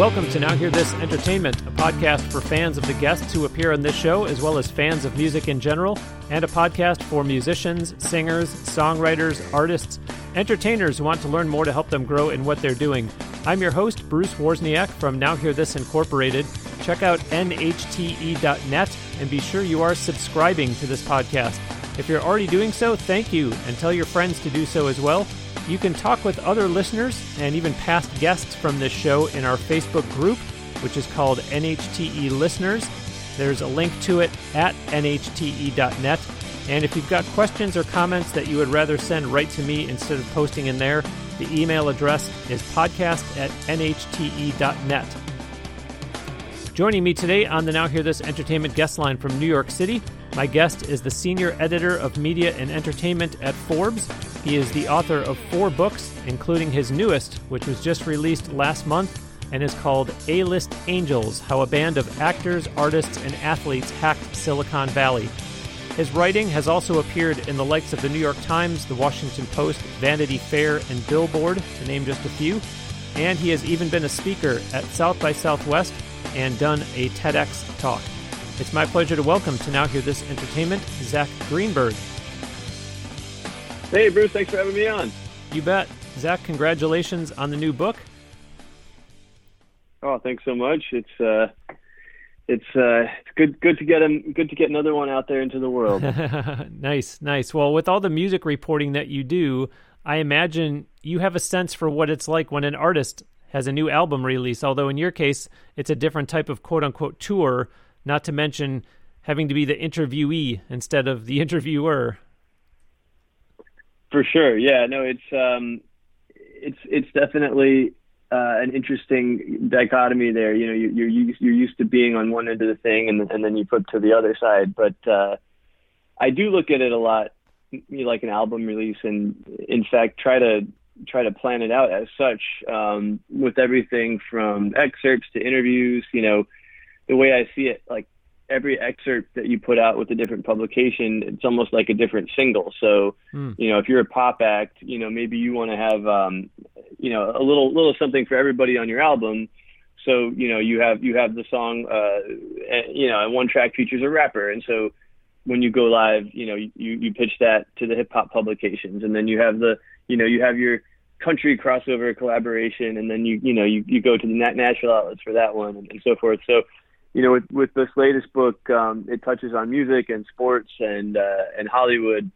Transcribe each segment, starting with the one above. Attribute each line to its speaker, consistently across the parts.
Speaker 1: Welcome to Now Hear This Entertainment, a podcast for fans of the guests who appear on this show, as well as fans of music in general, and a podcast for musicians, singers, songwriters, artists, entertainers who want to learn more to help them grow in what they're doing. I'm your host, Bruce Wozniak from Now Hear This Incorporated. Check out nhte.net and be sure you are subscribing to this podcast. If you're already doing so, thank you, and tell your friends to do so as well. You can talk with other listeners and even past guests from this show in our Facebook group, which is called NHTE Listeners. There's a link to it at nhte.net. And if you've got questions or comments that you would rather send right to me instead of posting in there, the email address is podcast at nhte.net. Joining me today on the Now Hear This Entertainment guest line from New York City, my guest is the senior editor of media and entertainment at Forbes. He is the author of four books, including his newest, which was just released last month and is called A List Angels How a Band of Actors, Artists, and Athletes Hacked Silicon Valley. His writing has also appeared in the likes of the New York Times, the Washington Post, Vanity Fair, and Billboard, to name just a few. And he has even been a speaker at South by Southwest and done a TEDx talk. It's my pleasure to welcome to Now Hear This Entertainment, Zack Greenburg.
Speaker 2: Hey, Bruce, thanks for having me on.
Speaker 1: You bet. Zack, congratulations on the new book.
Speaker 2: Oh, thanks so much. It's uh, it's uh, it's good good to get him good to get another one out there into the world.
Speaker 1: nice, nice. Well, with all the music reporting that you do, I imagine you have a sense for what it's like when an artist has a new album release. Although in your case, it's a different type of quote unquote tour. Not to mention having to be the interviewee instead of the interviewer.
Speaker 2: For sure, yeah. No, it's um, it's it's definitely uh, an interesting dichotomy there. You know, you, you're you're used to being on one end of the thing, and and then you put to the other side. But uh, I do look at it a lot like an album release, and in fact, try to try to plan it out as such um, with everything from excerpts to interviews. You know, the way I see it, like every excerpt that you put out with a different publication, it's almost like a different single. So, mm. you know, if you're a pop act, you know, maybe you want to have, um, you know, a little little something for everybody on your album. So, you know, you have you have the song, uh, and, you know, and one track features a rapper, and so when you go live, you know, you you pitch that to the hip hop publications, and then you have the, you know, you have your country crossover collaboration, and then you you know you you go to the national outlets for that one, and, and so forth. So you know, with, with this latest book, um, it touches on music and sports and uh, and Hollywood,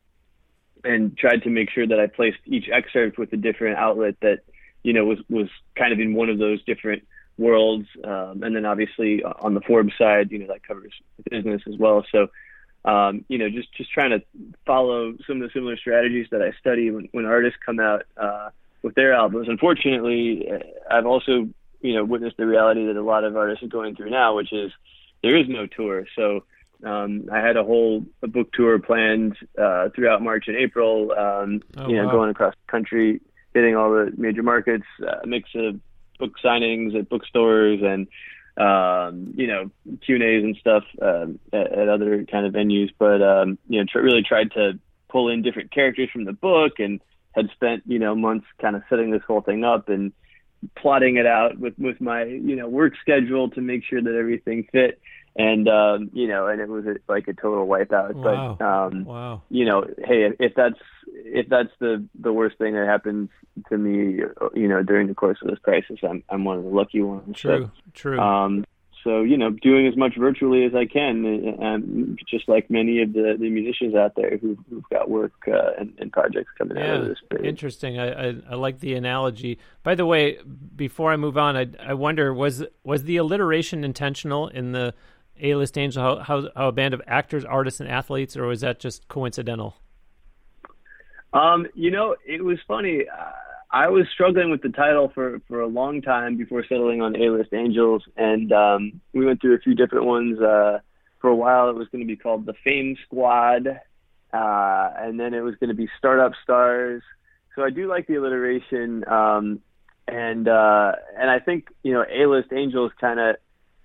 Speaker 2: and tried to make sure that I placed each excerpt with a different outlet that you know was was kind of in one of those different worlds. Um, and then obviously on the Forbes side, you know, that covers business as well. So. Um, you know, just just trying to follow some of the similar strategies that I study when, when artists come out uh, with their albums. Unfortunately, I've also you know witness the reality that a lot of artists are going through now, which is there is no tour. So um, I had a whole a book tour planned uh, throughout March and April. Um, oh, you know, wow. going across the country, hitting all the major markets, uh, a mix of book signings at bookstores and um, you know Q and A's and stuff um, at, at, other kind of venues. But um, you know, tr- really tried to pull in different characters from the book and had spent you know months kind of setting this whole thing up and plotting it out with with my you know work schedule to make sure that everything fit and um you know and it was a, like a total wipeout wow. but um wow. you know hey if that's if that's the the worst thing that happens to me you know during the course of this crisis i'm i'm one of the lucky ones
Speaker 1: true so, true
Speaker 2: um so you know doing as much virtually as I can, and just like many of the, the musicians out there who've, who've got work uh, and, and, projects coming
Speaker 1: yeah,
Speaker 2: out of this period.
Speaker 1: Interesting. I, I, I like the analogy. By the way, before I move on, I I wonder was was the alliteration intentional in the A List Angel how, how, how a band of actors, artists, and athletes, or was that just coincidental?
Speaker 2: Um, you know, it was funny. Uh, I was struggling with the title for for a long time before settling on A List Angels, and um, we went through a few different ones. Uh, for a while, it was going to be called the Fame Squad, uh, and then it was going to be Startup Stars. So I do like the alliteration, um, and uh, and I think you know A List Angels kind of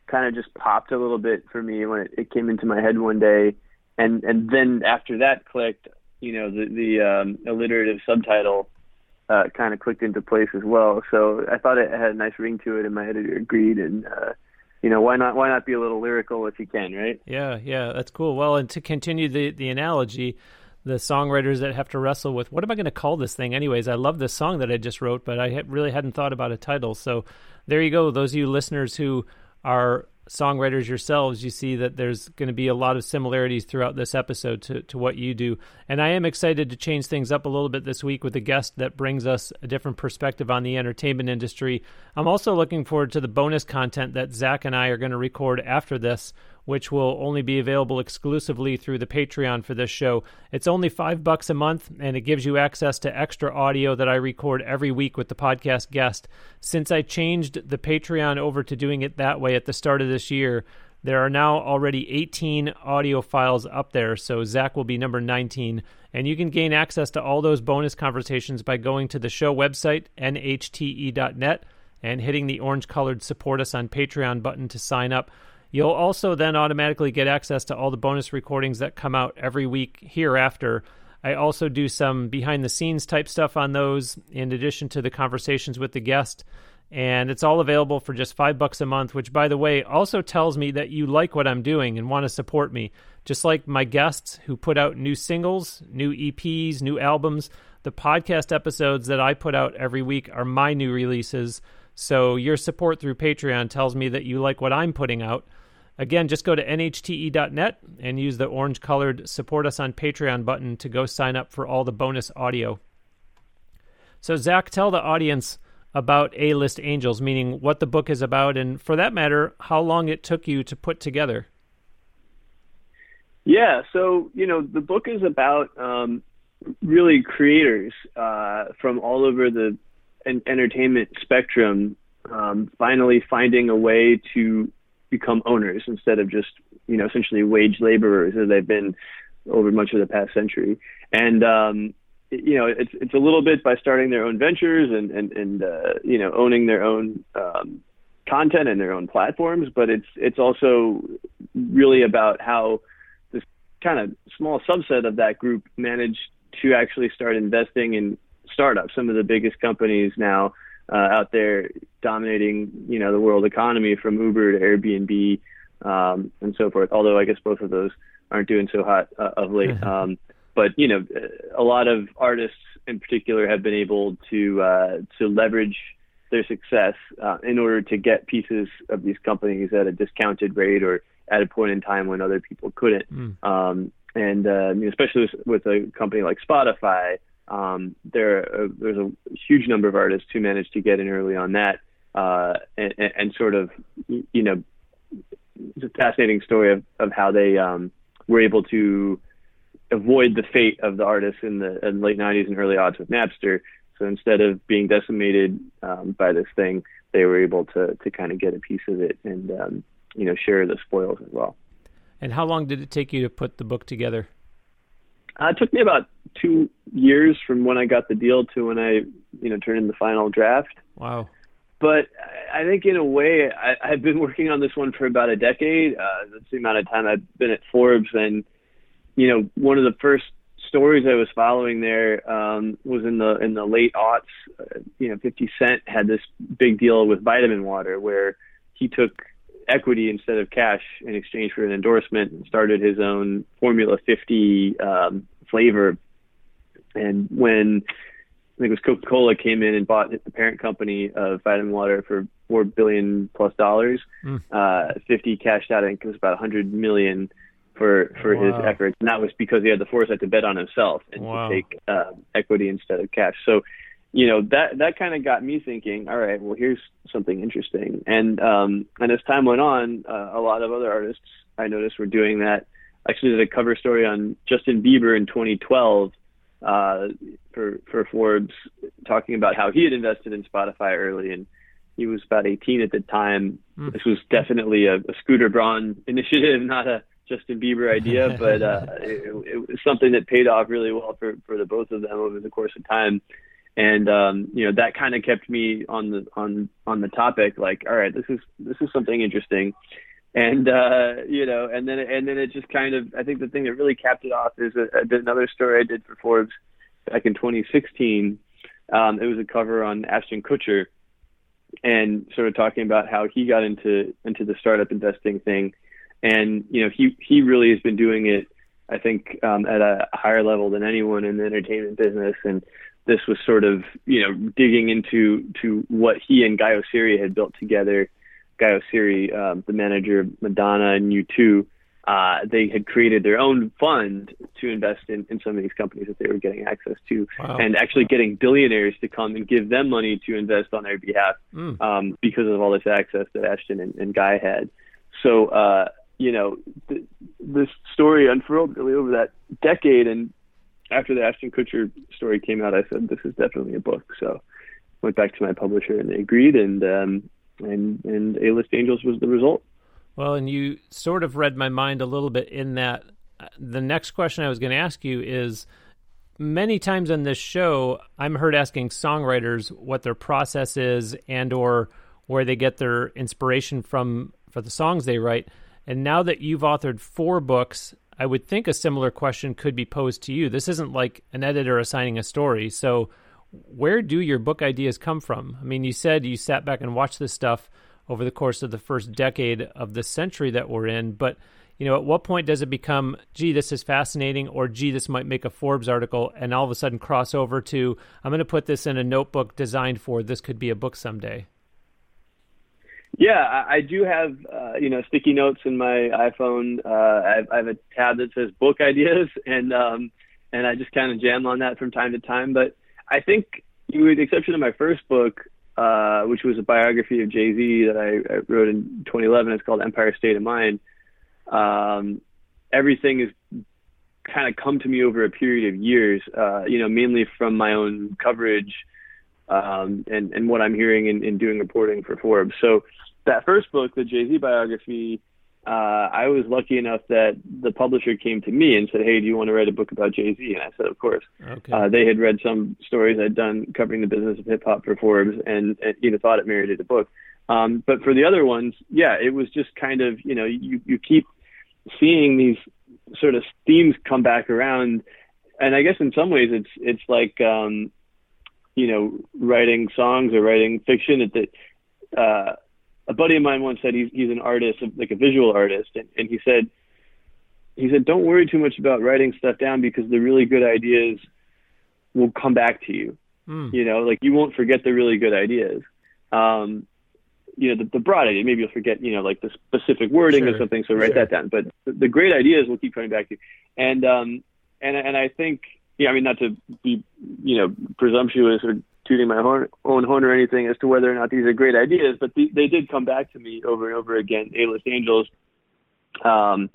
Speaker 2: kind of just popped a little bit for me when it, it came into my head one day, and and then after that clicked, you know the the um, alliterative subtitle uh, kind of clicked into place as well. So I thought it had a nice ring to it, and my editor agreed. And uh, you know, why not? Why not be a little lyrical if you can, right?
Speaker 1: Yeah, yeah, that's cool. Well, and to continue the the analogy, the songwriters that have to wrestle with what am I going to call this thing, anyways. I love this song that I just wrote, but I really hadn't thought about a title. So there you go. Those of you listeners who are songwriters yourselves, you see that there's going to be a lot of similarities throughout this episode to, to what you do. And I am excited to change things up a little bit this week with a guest that brings us a different perspective on the entertainment industry. I'm also looking forward to the bonus content that Zack and I are going to record after this which will only be available exclusively through the Patreon for this show. It's only five bucks a month, and it gives you access to extra audio that I record every week with the podcast guest. Since I changed the Patreon over to doing it that way at the start of this year, there are now already 18 audio files up there, so Zack will be number 19. And you can gain access to all those bonus conversations by going to the show website, nhte.net, and hitting the orange colored support us on Patreon button to sign up. You'll also then automatically get access to all the bonus recordings that come out every week hereafter. I also do some behind the scenes type stuff on those in addition to the conversations with the guest. And it's all available for just five bucks a month, which, by the way, also tells me that you like what I'm doing and want to support me. Just like my guests who put out new singles, new EPs, new albums, the podcast episodes that I put out every week are my new releases. So your support through Patreon tells me that you like what I'm putting out. Again, just go to nhte.net and use the orange colored support us on Patreon button to go sign up for all the bonus audio. So, Zack, tell the audience about A List Angels, meaning what the book is about, and for that matter, how long it took you to put together.
Speaker 2: Yeah, so, you know, the book is about um, really creators uh, from all over the entertainment spectrum um, finally finding a way to become owners instead of just you know essentially wage laborers as they've been over much of the past century. And um, you know it's it's a little bit by starting their own ventures and and and uh, you know owning their own um, content and their own platforms, but it's it's also really about how this kind of small subset of that group managed to actually start investing in startups. Some of the biggest companies now uh, out there dominating, you know, the world economy from Uber to Airbnb um, and so forth. Although I guess both of those aren't doing so hot uh, of late. Um, but you know, a lot of artists in particular have been able to uh, to leverage their success uh, in order to get pieces of these companies at a discounted rate or at a point in time when other people couldn't. Mm. Um, and uh, especially with, with a company like Spotify, um, there uh, there's a huge number of artists who managed to get in early on that uh, and, and, sort of you know it's a fascinating story of, of how they um, were able to avoid the fate of the artists in the in late 90s and early aughts with Napster. So instead of being decimated um, by this thing, they were able to to kind of get a piece of it and um, you know share the spoils as well.
Speaker 1: And how long did it take you to put the book together?
Speaker 2: Uh, it took me about two years from when I got the deal to when I, you know, turned in the final draft.
Speaker 1: Wow.
Speaker 2: But I think in a way, I, I've been working on this one for about a decade. Uh, that's the amount of time I've been at Forbes, and you know, one of the first stories I was following there um, was in the in the late aughts. Uh, you know, 50 Cent had this big deal with vitamin water where he took equity instead of cash in exchange for an endorsement and started his own Formula 50 um, flavor. And when I think it was Coca Cola came in and bought the parent company of Vitamin Water for four billion plus dollars, mm. uh, 50 cashed out. I think it was about 100 million for for wow. his efforts, and that was because he had the foresight to bet on himself and wow. to take uh, equity instead of cash. So you know that that kind of got me thinking all right well here's something interesting. And um and as time went on uh, a lot of other artists i noticed were doing that. I actually did a cover story on justin bieber in 2012 uh for for forbes talking about how he had invested in spotify early and he was about 18 at the time. Mm. this was definitely a, a scooter braun initiative not a Justin Bieber idea, but uh, it, it was something that paid off really well for, for the both of them over the course of time and um, you know that kind of kept me on the on on the topic. Like, all right, this is this is something interesting, and uh, you know, and then and then it just kind of I think the thing that really capped it off is a, another story I did for Forbes back in 2016. Um, it was a cover on Ashton Kutcher, and sort of talking about how he got into into the startup investing thing, and you know he he really has been doing it, I think, um, at a higher level than anyone in the entertainment business, and this was sort of you know digging into to what he and Guy Oseary had built together. Guy Oseary, um, the manager of Madonna and U2, uh, they had created their own fund to invest in, in some of these companies that they were getting access to, wow. and actually getting billionaires to come and give them money to invest on their behalf mm. um, because of all this access that Ashton and, and Guy had. So, uh, you know, th- this story unfurled really over that decade, and after the Ashton Kutcher story came out, I said this is definitely a book. So, went back to my publisher, and they agreed, and um, and and A List Angels was the result.
Speaker 1: Well, and you sort of read my mind a little bit in that the next question I was going to ask you is many times on this show I'm heard asking songwriters what their process is and or where they get their inspiration from for the songs they write. And now that you've authored four books, I would think a similar question could be posed to you. This isn't like an editor assigning a story. So, where do your book ideas come from? I mean, you said you sat back and watched this stuff over the course of the first decade of the century that we're in. But you know, at what point does it become, gee, this is fascinating, or gee, this might make a Forbes article, and all of a sudden cross over to, I'm going to put this in a notebook designed for this could be a book someday?
Speaker 2: Yeah, I, do have uh, you know sticky notes in my iPhone. Uh, I, have, I have a tab that says book ideas, and um, and I just kind of jam on that from time to time. But I think, with the exception of my first book, uh, which was a biography of Jay Z that I, I, wrote in 2011. It's called Empire State of Mind. Um, everything has kind of come to me over a period of years, uh, you know, mainly from my own coverage um, and, and what I'm hearing in, in doing reporting for Forbes. So that first book, the Jay Z biography, uh, I was lucky enough that the publisher came to me and said, "Hey, do you want to write a book about Jay Z?" And I said, "Of course." Okay. Uh, they had read some stories I'd done covering the business of hip hop for Forbes, and, and you know thought it merited a book. Um, but for the other ones, yeah, it was just kind of you know you you keep seeing these sort of themes come back around, and I guess in some ways it's it's like um, you know writing songs or writing fiction that. Uh, a buddy of mine once said he's he's an artist, like a visual artist, and, and he said he said don't worry too much about writing stuff down because the really good ideas will come back to you. Mm. You know, like you won't forget the really good ideas. Um, you know, the, the broad idea, maybe you'll forget, you know, like the specific wording sure. or something. So write sure. that down. But the, the great ideas will keep coming back to you. And, um, and, and I think, yeah, I mean, not to be, you know, presumptuous or tooting my horn, own horn or anything as to whether or not these are great ideas, but the, they did come back to me over and over again. A-list Angels, um,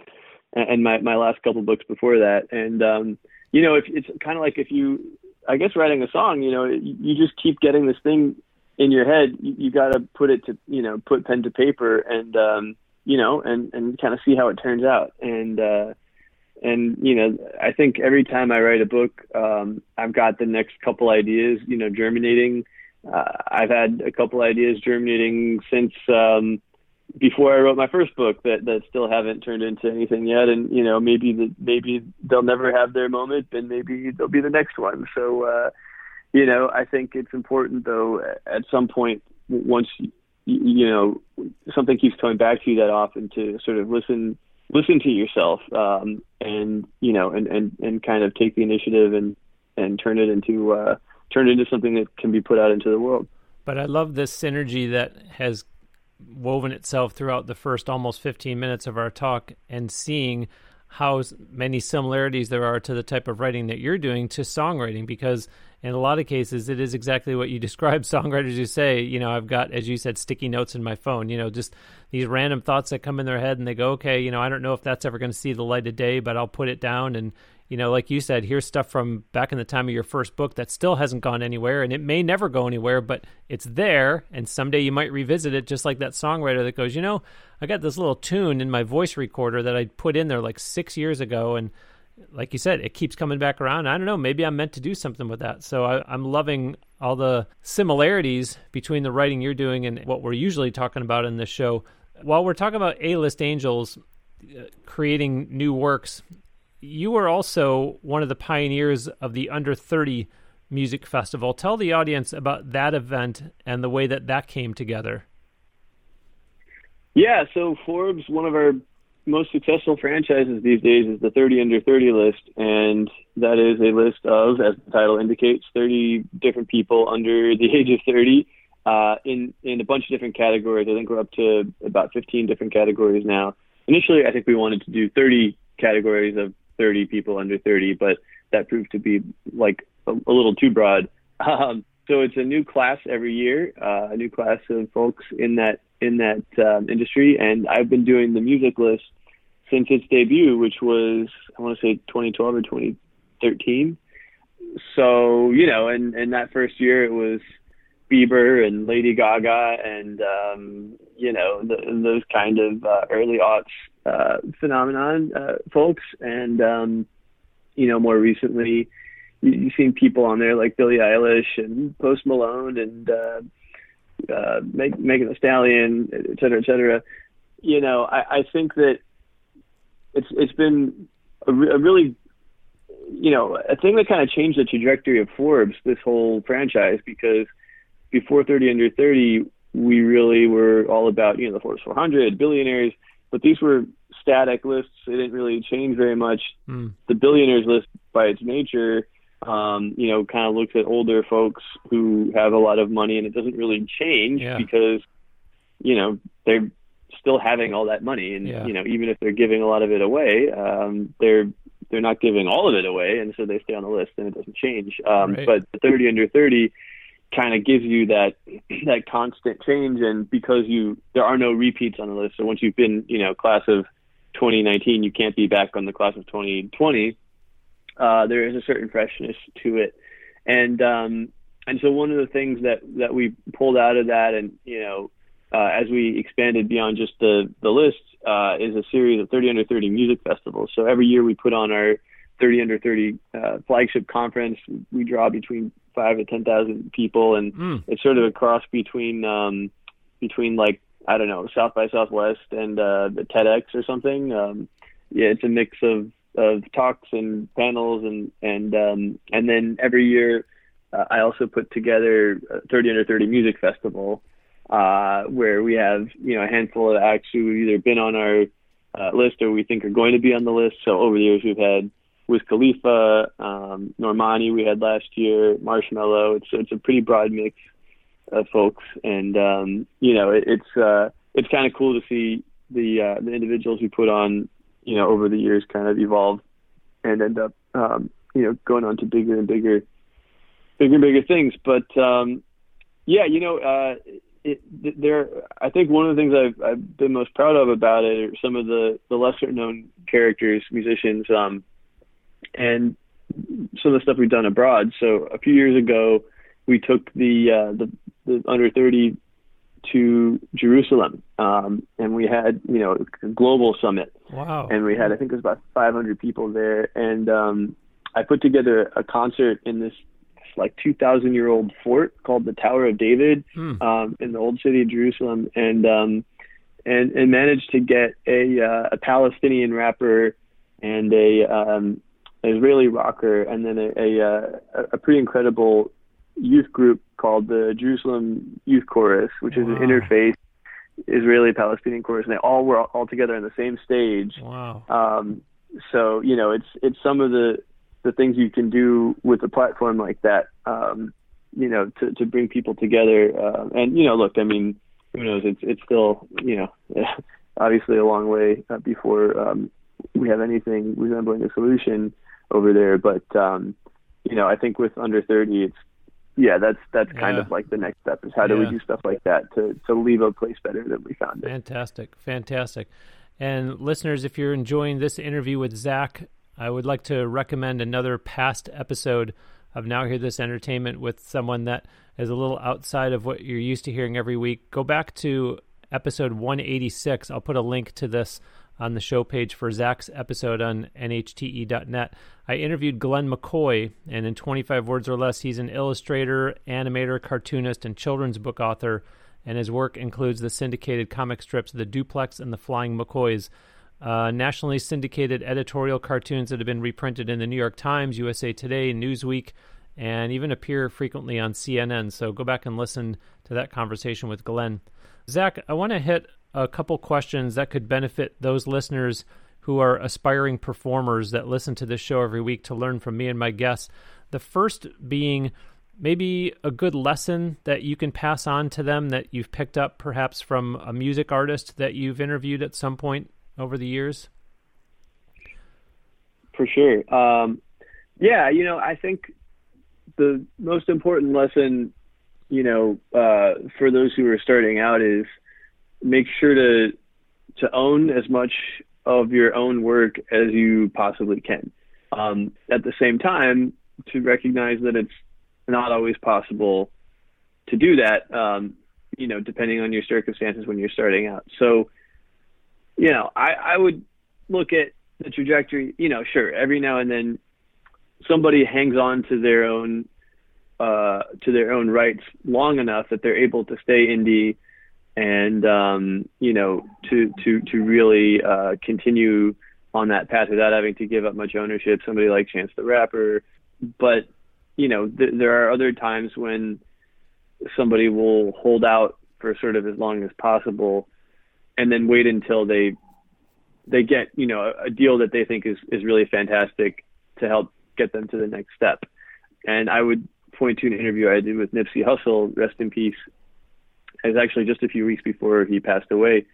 Speaker 2: and, and my my last couple books before that, and um, you know, if, it's kind of like if you, I guess, writing a song, you know, you, you just keep getting this thing in your head. You, you got to put it to, you know, put pen to paper, and um, you know, and and kind of see how it turns out, and. uh and you know i think every time i write a book um, i've got the next couple ideas you know germinating. Uh, i've had a couple ideas germinating since um, before i wrote my first book that that still haven't turned into anything yet. And you know maybe the, maybe they'll never have their moment and maybe they'll be the next one. So uh, you know i think it's important though at some point once you, you know something keeps coming back to you that often to sort of listen listen to yourself um, and you know and, and and kind of take the initiative and and turn it into uh, turn it into something that can be put out into the world.
Speaker 1: But I love this synergy that has woven itself throughout the first almost 15 minutes of our talk and seeing how many similarities there are to the type of writing that you're doing to songwriting because in a lot of cases it is exactly what you describe songwriters who say you know i've got as you said sticky notes in my phone you know just these random thoughts that come in their head and they go okay you know i don't know if that's ever going to see the light of day but i'll put it down. And you know like you said here's stuff from back in the time of your first book that still hasn't gone anywhere and it may never go anywhere but it's there and someday you might revisit it just like that songwriter that goes you know i got this little tune in my voice recorder that i put in there like six years ago and like you said, it keeps coming back around. I don't know. Maybe I'm meant to do something with that. So I, am loving all the similarities between the writing you're doing and what we're usually talking about in this show. While we're talking about A list angels uh, creating new works, you were also one of the pioneers of the under 30 Music Festival. Tell the audience about that event and the way that that came together.
Speaker 2: Yeah, so Forbes, one of our most successful franchises these days is the 30 under 30 list, and that is a list of, as the title indicates, 30 different people under the age of 30 uh, in in a bunch of different categories. I think we're up to about 15 different categories now. Initially, I think we wanted to do 30 categories of 30 people under 30, but that proved to be like a, a little too broad. Um, so it's a new class every year, uh, a new class of folks in that in that um, industry, and I've been doing the music list since its debut, which was I want to say 2012 or 2013. So you know, and and that first year it was Bieber and Lady Gaga and um, you know the, those kind of uh, early aughts uh, phenomenon uh, folks, and um, you know more recently you, you've seen people on there like Billie Eilish and Post Malone and uh, uh, Megan Thee Stallion, et cetera, et cetera. You know, I, I think that it's it's been a, re- a really you know a thing that kind of changed the trajectory of Forbes this whole franchise because before 30 under 30 we really were all about you know the Forbes 400 billionaires but these were static lists they didn't really change very much mm. the billionaires list by its nature um, you know kind of looks at older folks who have a lot of money and it doesn't really change yeah. because you know they're still having all that money, and yeah. you know, even if they're giving a lot of it away, um, they're they're not giving all of it away, and so they stay on the list, and it doesn't change. Um, right. But the 30 under 30 kind of gives you that that constant change, and because you there are no repeats on the list, so once you've been, you know, class of 2019, you can't be back on the class of 2020. Uh, there is a certain freshness to it, and um, and so one of the things that that we pulled out of that, and you know, uh, as we expanded beyond just the the list, uh, is a series of 30 under 30 music festivals. So every year we put on our 30 under 30 uh, flagship conference. We draw between five to 10,000 people, and mm. it's sort of a cross between um, between like I don't know South by Southwest and uh, the TEDx or something. Um, yeah, it's a mix of of talks and panels and and um, and then every year uh, I also put together a 30 under 30 music festival uh, where we have you know a handful of acts who have either been on our uh, list or we think are going to be on the list. So over the years we've had Wiz Khalifa, um, Normani we had last year, Marshmello. It's it's a pretty broad mix of folks, and um, you know it, it's uh, it's kind of cool to see the uh, the individuals we put on you know over the years kind of evolve and end up um, you know going on to bigger and bigger bigger and bigger things. But um, yeah, you know, uh, it, there, I think one of the things I've, I've been most proud of about it are some of the, the lesser known characters, musicians, um, and some of the stuff we've done abroad. So a few years ago, we took the, uh, the, the under 30 to Jerusalem, um, and we had, you know, a global summit.
Speaker 1: Wow.
Speaker 2: And we had, I think it was about 500 people there. And, um, I put together a concert in this like 2,000 year old fort called the Tower of David hmm. um, in the old city of Jerusalem, and um, and and managed to get a uh, a Palestinian rapper and a um, Israeli rocker, and then a a, uh, a pretty incredible youth group called the Jerusalem Youth Chorus, which is an interfaith Israeli Palestinian chorus, and they all were all together on the same stage.
Speaker 1: Wow.
Speaker 2: Um, so you know, it's it's some of the the things you can do with a platform like that, um, you know, to, to bring people together. Uh, and, you know, look, I mean, who knows? It's, it's still, you know, obviously a long way uh, before um, we have anything resembling a solution over there. But, um, you know, I think with under 30, it's, yeah, that's that's kind yeah. of like the next step is how do yeah. we do stuff like that to to leave a place better than we found it.
Speaker 1: Fantastic, fantastic. And listeners, if you're enjoying this interview with Zack, I would like to recommend another past episode of Now Hear This Entertainment with someone that is a little outside of what you're used to hearing every week. Go back to episode 186. I'll put a link to this on the show page for Zack's episode on nhte.net. I interviewed Glenn McCoy, and in 25 words or less, he's an illustrator, animator, cartoonist, and children's book author, and his work includes the syndicated comic strips The Duplex and The Flying McCoys uh, nationally syndicated editorial cartoons that have been reprinted in the New York Times, USA Today, Newsweek, and even appear frequently on CNN. So go back and listen to that conversation with Glenn. Zack, I want to hit a couple questions that could benefit those listeners who are aspiring performers that listen to this show every week to learn from me and my guests. The first being maybe a good lesson that you can pass on to them that you've picked up perhaps from a music artist that you've interviewed at some point over the years?
Speaker 2: For sure. Um, yeah, you know, I think the most important lesson, you know, uh, for those who are starting out is make sure to to own as much of your own work as you possibly can. Um, at the same time, to recognize that it's not always possible to do that, um, you know, depending on your circumstances when you're starting out. So, you know, I, I would look at the trajectory, you know, sure, every now and then somebody hangs on to their own uh, to their own rights long enough that they're able to stay indie and um, you know to to to really uh, continue on that path without having to give up much ownership. Somebody like Chance the Rapper, but you know th- there are other times when somebody will hold out for sort of as long as possible, and then wait until they they get you know a, a deal that they think is is really fantastic to help get them to the next step. And I would point to an interview I did with Nipsey Hussle, rest in peace, was actually just a few weeks before he passed away,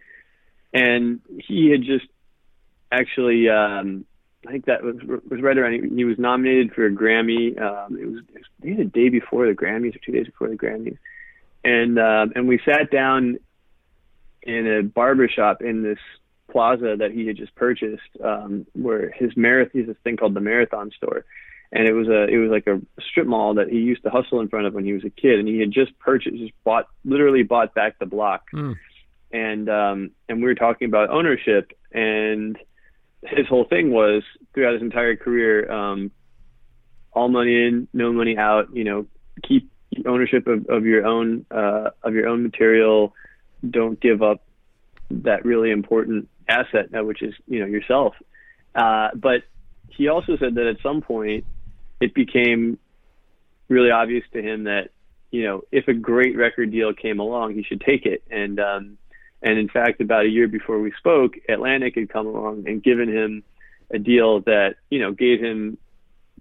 Speaker 2: and he had just actually, um, I think that was was right around. He was nominated for a Grammy. Um, it was, maybe the day before the Grammys or two days before the Grammys, and um, and we sat down in a barber shop in this plaza that he had just purchased, um, where his marathon, he's this thing called the Marathon Store, and it was a it was like a strip mall that he used to hustle in front of when he was a kid, and he had just purchased, just bought, literally bought back the block, mm. and um, and we were talking about ownership, and his whole thing was throughout his entire career, um, all money in, no money out, you know, keep ownership of, of your own uh, of your own material, don't give up that really important asset, uh, which is you know yourself. Uh, but he also said that at some point it became really obvious to him that you know if a great record deal came along, he should take it. And um, and in fact, about a year before we spoke, Atlantic had come along and given him a deal that you know gave him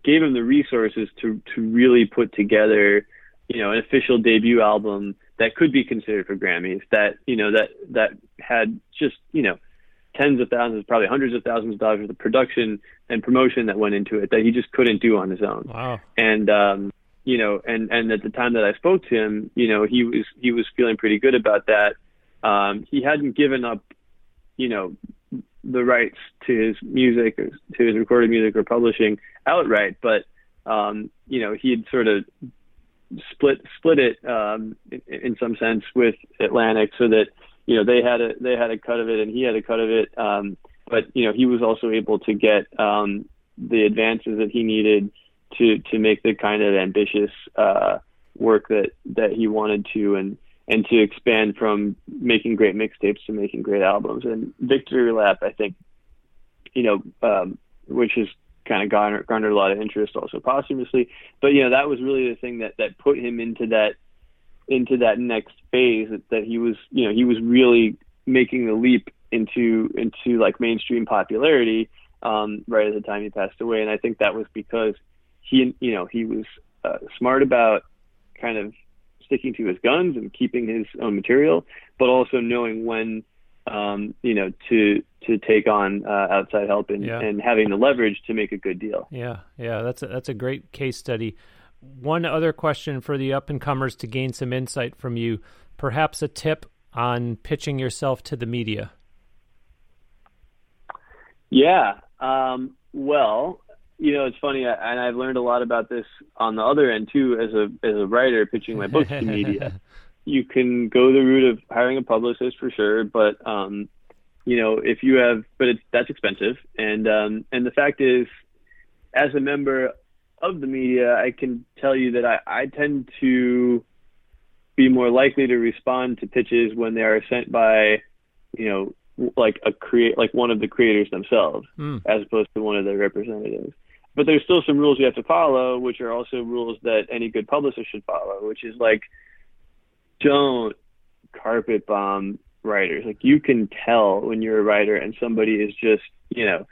Speaker 2: gave him the resources to to really put together you know an official debut album that could be considered for Grammys that you know that that had just you know tens of thousands, probably hundreds of thousands of dollars of production and promotion that went into it that he just couldn't do on his own.
Speaker 1: Wow.
Speaker 2: And um, you know, and and at the time that I spoke to him, you know, he was he was feeling pretty good about that. Um, he hadn't given up, you know, the rights to his music, or to his recorded music or publishing outright, but um, you know, he had sort of split split it um, in, in some sense with Atlantic so that you know they had a they had a cut of it and he had a cut of it. Um but you know he was also able to get um the advances that he needed to to make the kind of ambitious uh work that that he wanted to and and to expand from making great mixtapes to making great albums. And victory lap i think you know um which has kind of garnered, garnered a lot of interest also posthumously. But you know that was really the thing that that put him into that into that next phase that, that he was you know he was really making the leap into into like mainstream popularity um, right at the time he passed away, and I think that was because he you know he was uh, smart about kind of sticking to his guns and keeping his own material, but also knowing when um, you know to to take on uh, outside help and, yeah. and having the leverage to make a good deal.
Speaker 1: Yeah, yeah, that's a, that's a great case study one other question for the up and comers to gain some insight from you. Perhaps a tip on pitching yourself to the media.
Speaker 2: Yeah. Um, well, you know, it's funny, and I've learned a lot about this on the other end too, as a as a writer pitching my books to media. You can go the route of hiring a publicist for sure, but um, you know, if you have, but it's that's expensive, and um, and the fact is, as a member of the media, I can tell you that I, I tend to be more likely to respond to pitches when they are sent by, you know, like a create like one of the creators themselves, mm. as opposed to one of their representatives. but there's still some rules you have to follow, which are also rules that any good publisher should follow, which is like, don't carpet bomb writers. Like you can tell when you're a writer and somebody is just, you know,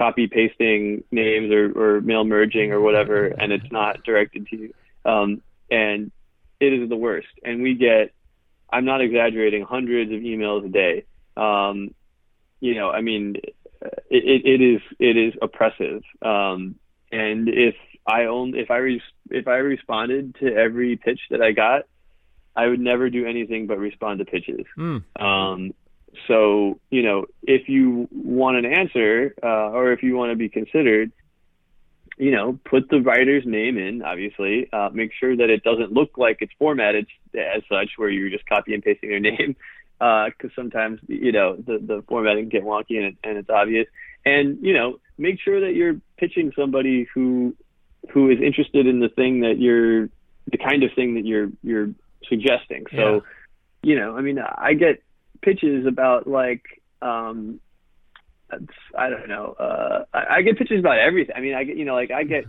Speaker 2: copy pasting names or, or mail merging or whatever, and it's not directed to you. Um, and it is the worst. And we get, I'm not exaggerating, hundreds of emails a day. Um, you know, I mean, it, it is it is oppressive. Um, and if I own if I re- if I responded to every pitch that I got, I would never do anything but respond to pitches.
Speaker 1: Mm.
Speaker 2: Um, so you know, if you want an answer uh, or if you want to be considered, you know, put the writer's name in. Obviously, uh, make sure that it doesn't look like it's formatted as such, where you're just copy and pasting their name, because uh, sometimes you know the the formatting can get wonky and, it, and it's obvious. And you know, make sure that you're pitching somebody who who is interested in the thing that you're the kind of thing that you're you're suggesting. So, yeah. you know, I mean, I get pitches about like, um, I don't know, uh, I, I get pitches about everything. I mean, I get, you know, like I get,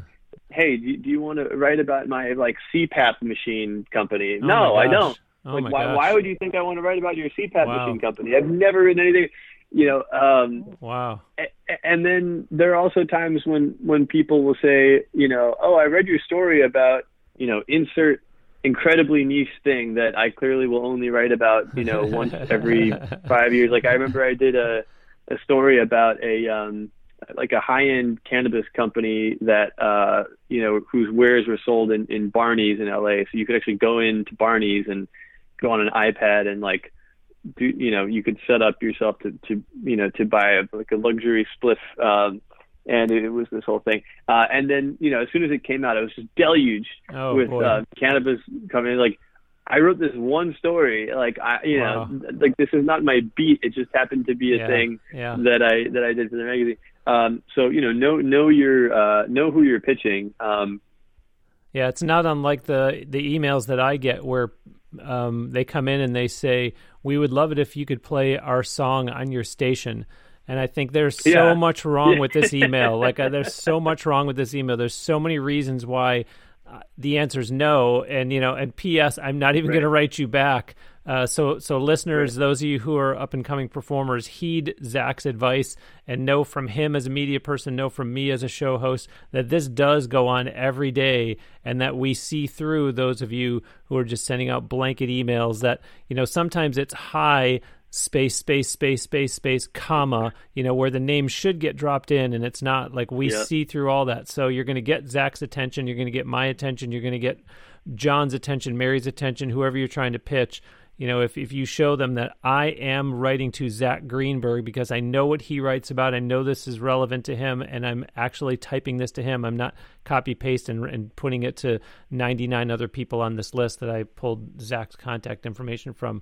Speaker 2: hey, do, do you want to write about my like CPAP machine company?
Speaker 1: Oh
Speaker 2: no, I don't.
Speaker 1: Oh
Speaker 2: like, why,
Speaker 1: gosh.
Speaker 2: why would you think I want to write about your CPAP
Speaker 1: Wow.
Speaker 2: machine company? I've never written anything, you know. Um,
Speaker 1: Wow.
Speaker 2: a- and then there are also times when when people will say, you know, oh, I read your story about, you know, insert incredibly niche thing that I clearly will only write about, you know, once every five years. Like I remember I did a a story about a um like a high end cannabis company that uh you know whose wares were sold in in Barney's in LA. So you could actually go into Barney's and go on an iPad and like do you know you could set up yourself to to you know to buy a, like a luxury spliff um and it was this whole thing uh and then you know as soon as it came out it was just deluged
Speaker 1: Oh,
Speaker 2: with
Speaker 1: boy.
Speaker 2: uh cannabis companies like I wrote this one story like I you
Speaker 1: Wow.
Speaker 2: know like this is not my beat it just happened to be a
Speaker 1: Yeah,
Speaker 2: thing
Speaker 1: yeah.
Speaker 2: that I that I did for the magazine um so you know know know your uh know who you're pitching um
Speaker 1: Yeah, it's not unlike the the emails that I get where um, they come in and they say, "We would love it if you could play our song on your station." And I think there's so
Speaker 2: Yeah.
Speaker 1: much wrong with this email. Like, uh, there's so much wrong with this email. There's so many reasons why uh, the answer is no. And you know, and P.S. I'm not even
Speaker 2: Right.
Speaker 1: going to write you back. Uh, so, so listeners, those of you who are up and coming performers, heed Zack's advice and know from him as a media person, know from me as a show host that this does go on every day, and that we see through those of you who are just sending out blanket emails. That you know sometimes it's high space space space space space comma you know where the name should get dropped in and it's not like we
Speaker 2: Yeah.
Speaker 1: see through all that. So you're going to get zack's attention you're going to get my attention you're going to get john's attention mary's attention whoever you're trying to pitch. You know if, if you show them that i am writing to zack greenburg because i know what he writes about i know this is relevant to him and i'm actually typing this to him i'm not copy paste and, and putting it to 99 other people on this list that i pulled zack's contact information from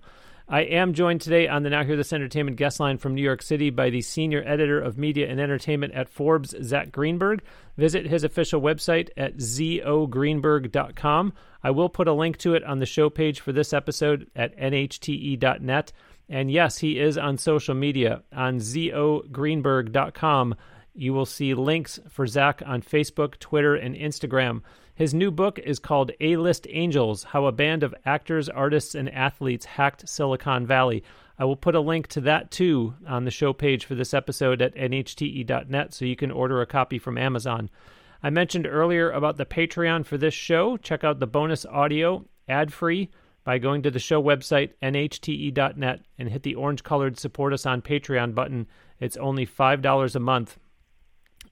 Speaker 1: I am joined today on the Now Hear This Entertainment guest line from New York City by the senior editor of media and entertainment at Forbes, Zack Greenburg. Visit his official website at zogreenburg.com. I will put a link to it on the show page for this episode at nhte.net. And yes, he is on social media on zogreenburg.com. You will see links for Zack on Facebook, Twitter, and Instagram. His new book is called A List Angels How a Band of Actors, Artists, and Athletes Hacked Silicon Valley. I will put a link to that too on the show page for this episode at nhte.net so you can order a copy from Amazon. I mentioned earlier about the Patreon for this show. Check out the bonus audio ad free by going to the show website, nhte.net, and hit the orange colored support us on Patreon button. It's only $5 a month.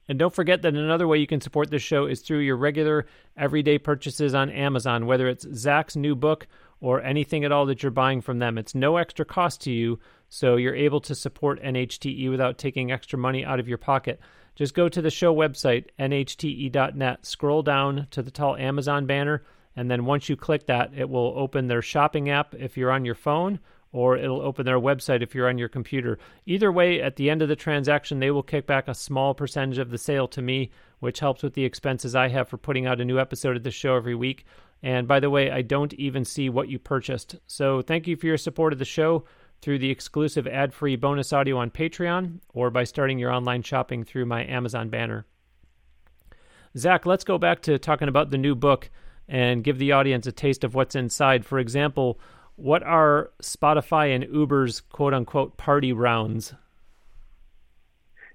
Speaker 1: And don't forget that another way you can support this show is through your regular everyday purchases on Amazon, whether it's Zack's new book or anything at all that you're buying from them. It's no extra cost to you, so you're able to support NHTE without taking extra money out of your pocket. Just go to the show website, nhte.net, scroll down to the tall Amazon banner, and then once you click that, it will open their shopping app if you're on your phone or it'll open their website if you're on your computer. Either way, at the end of the transaction, they will kick back a small percentage of the sale to me, which helps with the expenses I have for putting out a new episode of the show every week. And by the way, I don't even see what you purchased. So thank you for your support of the show through the exclusive ad free bonus audio on Patreon or by starting your online shopping through my Amazon banner. Zack, let's go back to talking about the new book and give the audience a taste of what's inside. For example, what are Spotify and Uber's quote unquote party rounds?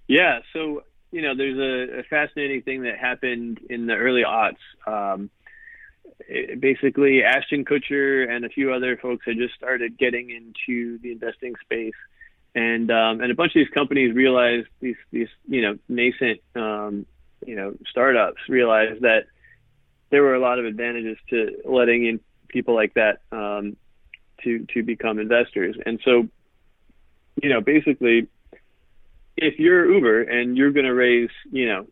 Speaker 2: Yeah, so you know, there's a, a fascinating thing that happened in the early aughts. Um, it, basically, Ashton Kutcher and a few other folks had just started getting into the investing space, and um, and a bunch of these companies realized these these you know nascent um, you know startups realized that there were a lot of advantages to letting in people like that um, to to become investors. And so, you know, basically, if you're Uber and you're going to raise, you know,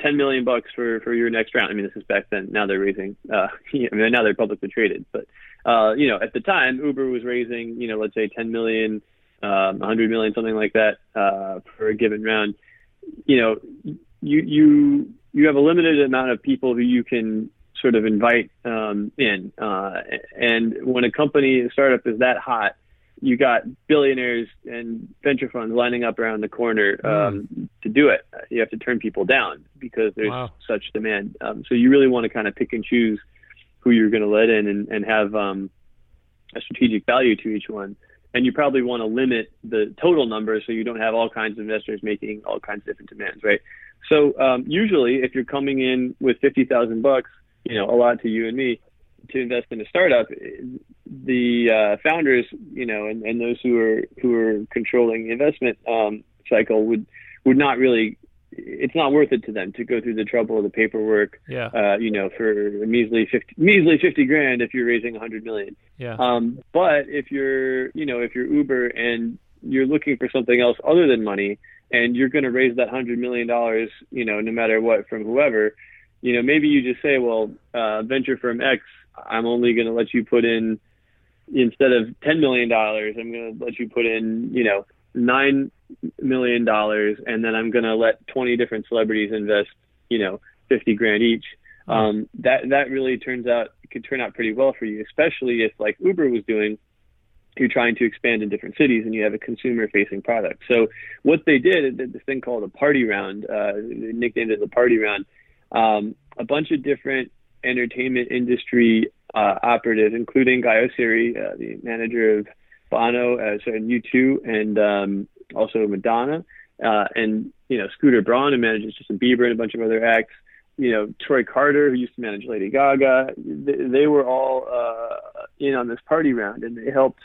Speaker 2: 10 million bucks for for your next round. I mean, this is back then. Now they're raising. Uh, I mean, now they're publicly traded, but uh, you know, at the time, Uber was raising, you know, let's say 10 million, um, 100 million, something like that, uh, for a given round. You know, you you you have a limited amount of people who you can sort of invite um, in. Uh, and when a company a startup is that hot, you got billionaires and venture funds lining up around the corner hmm. um, mm. to do it. You have to turn people down because there's wow. such demand. Um, so you really want to kind of pick and choose who you're going to let in and, and have um, a strategic value to each one. And you probably want to limit the total number so you don't have all kinds of investors making all kinds of different demands, right? So um, usually, if you're coming in with fifty thousand bucks, you know, a lot to you and me to invest in a startup, the uh, founders, you know, and, and those who are who are controlling the investment um, cycle would would not really. It's not worth it to them to go through the trouble of the paperwork.
Speaker 1: Yeah.
Speaker 2: Uh, you know, for a measly fifty measly fifty grand if you're raising a hundred million.
Speaker 1: Yeah.
Speaker 2: Um, but if you're, you know, if you're Uber and you're looking for something else other than money, and you're going to raise that hundred million dollars, you know, no matter what from whoever, you know, maybe you just say, well, uh, venture firm X, I'm only going to let you put in instead of ten million dollars, I'm going to let you put in, you know, nine million dollars, and then I'm going to let 20 different celebrities invest, you know, 50 grand each. Um, that that really turns out could turn out pretty well for you, especially if like Uber was doing. You're trying to expand in different cities, and you have a consumer-facing product. So what they did, they did this thing called a party round. Uh, they nicknamed it the party round um, a bunch of different entertainment industry uh, operatives, including Guy Oseary, uh, the manager of Bono, uh, so U2, and um, also Madonna, uh, and you know Scooter Braun, who manages Justin Bieber and a bunch of other acts. You know Troy Carter, who used to manage Lady Gaga. They, they were all uh, in on this party round, and they helped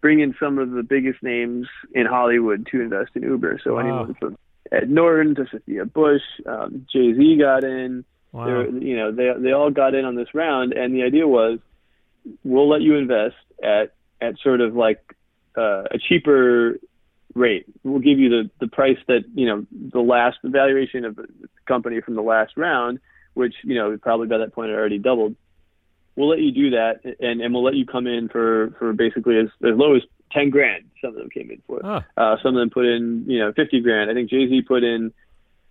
Speaker 2: bring in some of the biggest names in Hollywood to invest in Uber. So wow. anyone from Ed Norton to Sophia Bush. Um, Jay Z got in.
Speaker 1: Wow.
Speaker 2: you know, they they all got in on this round, and the idea was, we'll let you invest at at sort of like uh, a cheaper rate. We'll give you the the price that you know the last valuation of the company from the last round, which you know probably by that point had already doubled. We'll let you do that, and and we'll let you come in for for basically as as low as ten grand. Some of them came in for.
Speaker 1: Huh.
Speaker 2: Uh, some of them put in, you know, fifty grand. I think Jay Z put in,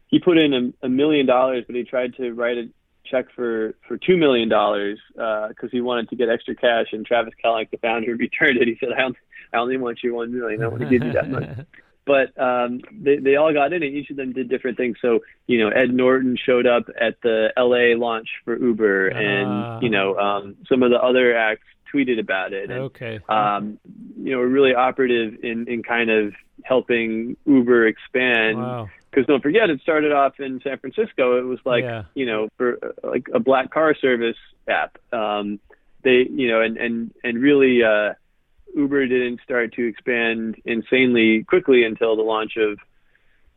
Speaker 2: he put in a, a million dollars, but he tried to write a check for for two million dollars because uh, he wanted to get extra cash. And Travis Kalanick, the founder, returned it. He said, "I only, I only want you one million. I don't want to give you that much." but um, they they all got in, and each of them did different things. So you know, Ed Norton showed up at the L.A. launch for Uber, and uh. you know, um, some of the other acts tweeted about it. And,
Speaker 1: okay.
Speaker 2: Um, you know, really operative in, in kind of helping Uber expand.
Speaker 1: Wow.
Speaker 2: Because don't forget, it started off in San Francisco. It was like,
Speaker 1: yeah.
Speaker 2: you know, for like a black car service app. Um, they, you know, and, and, and really, uh, Uber didn't start to expand insanely quickly until the launch of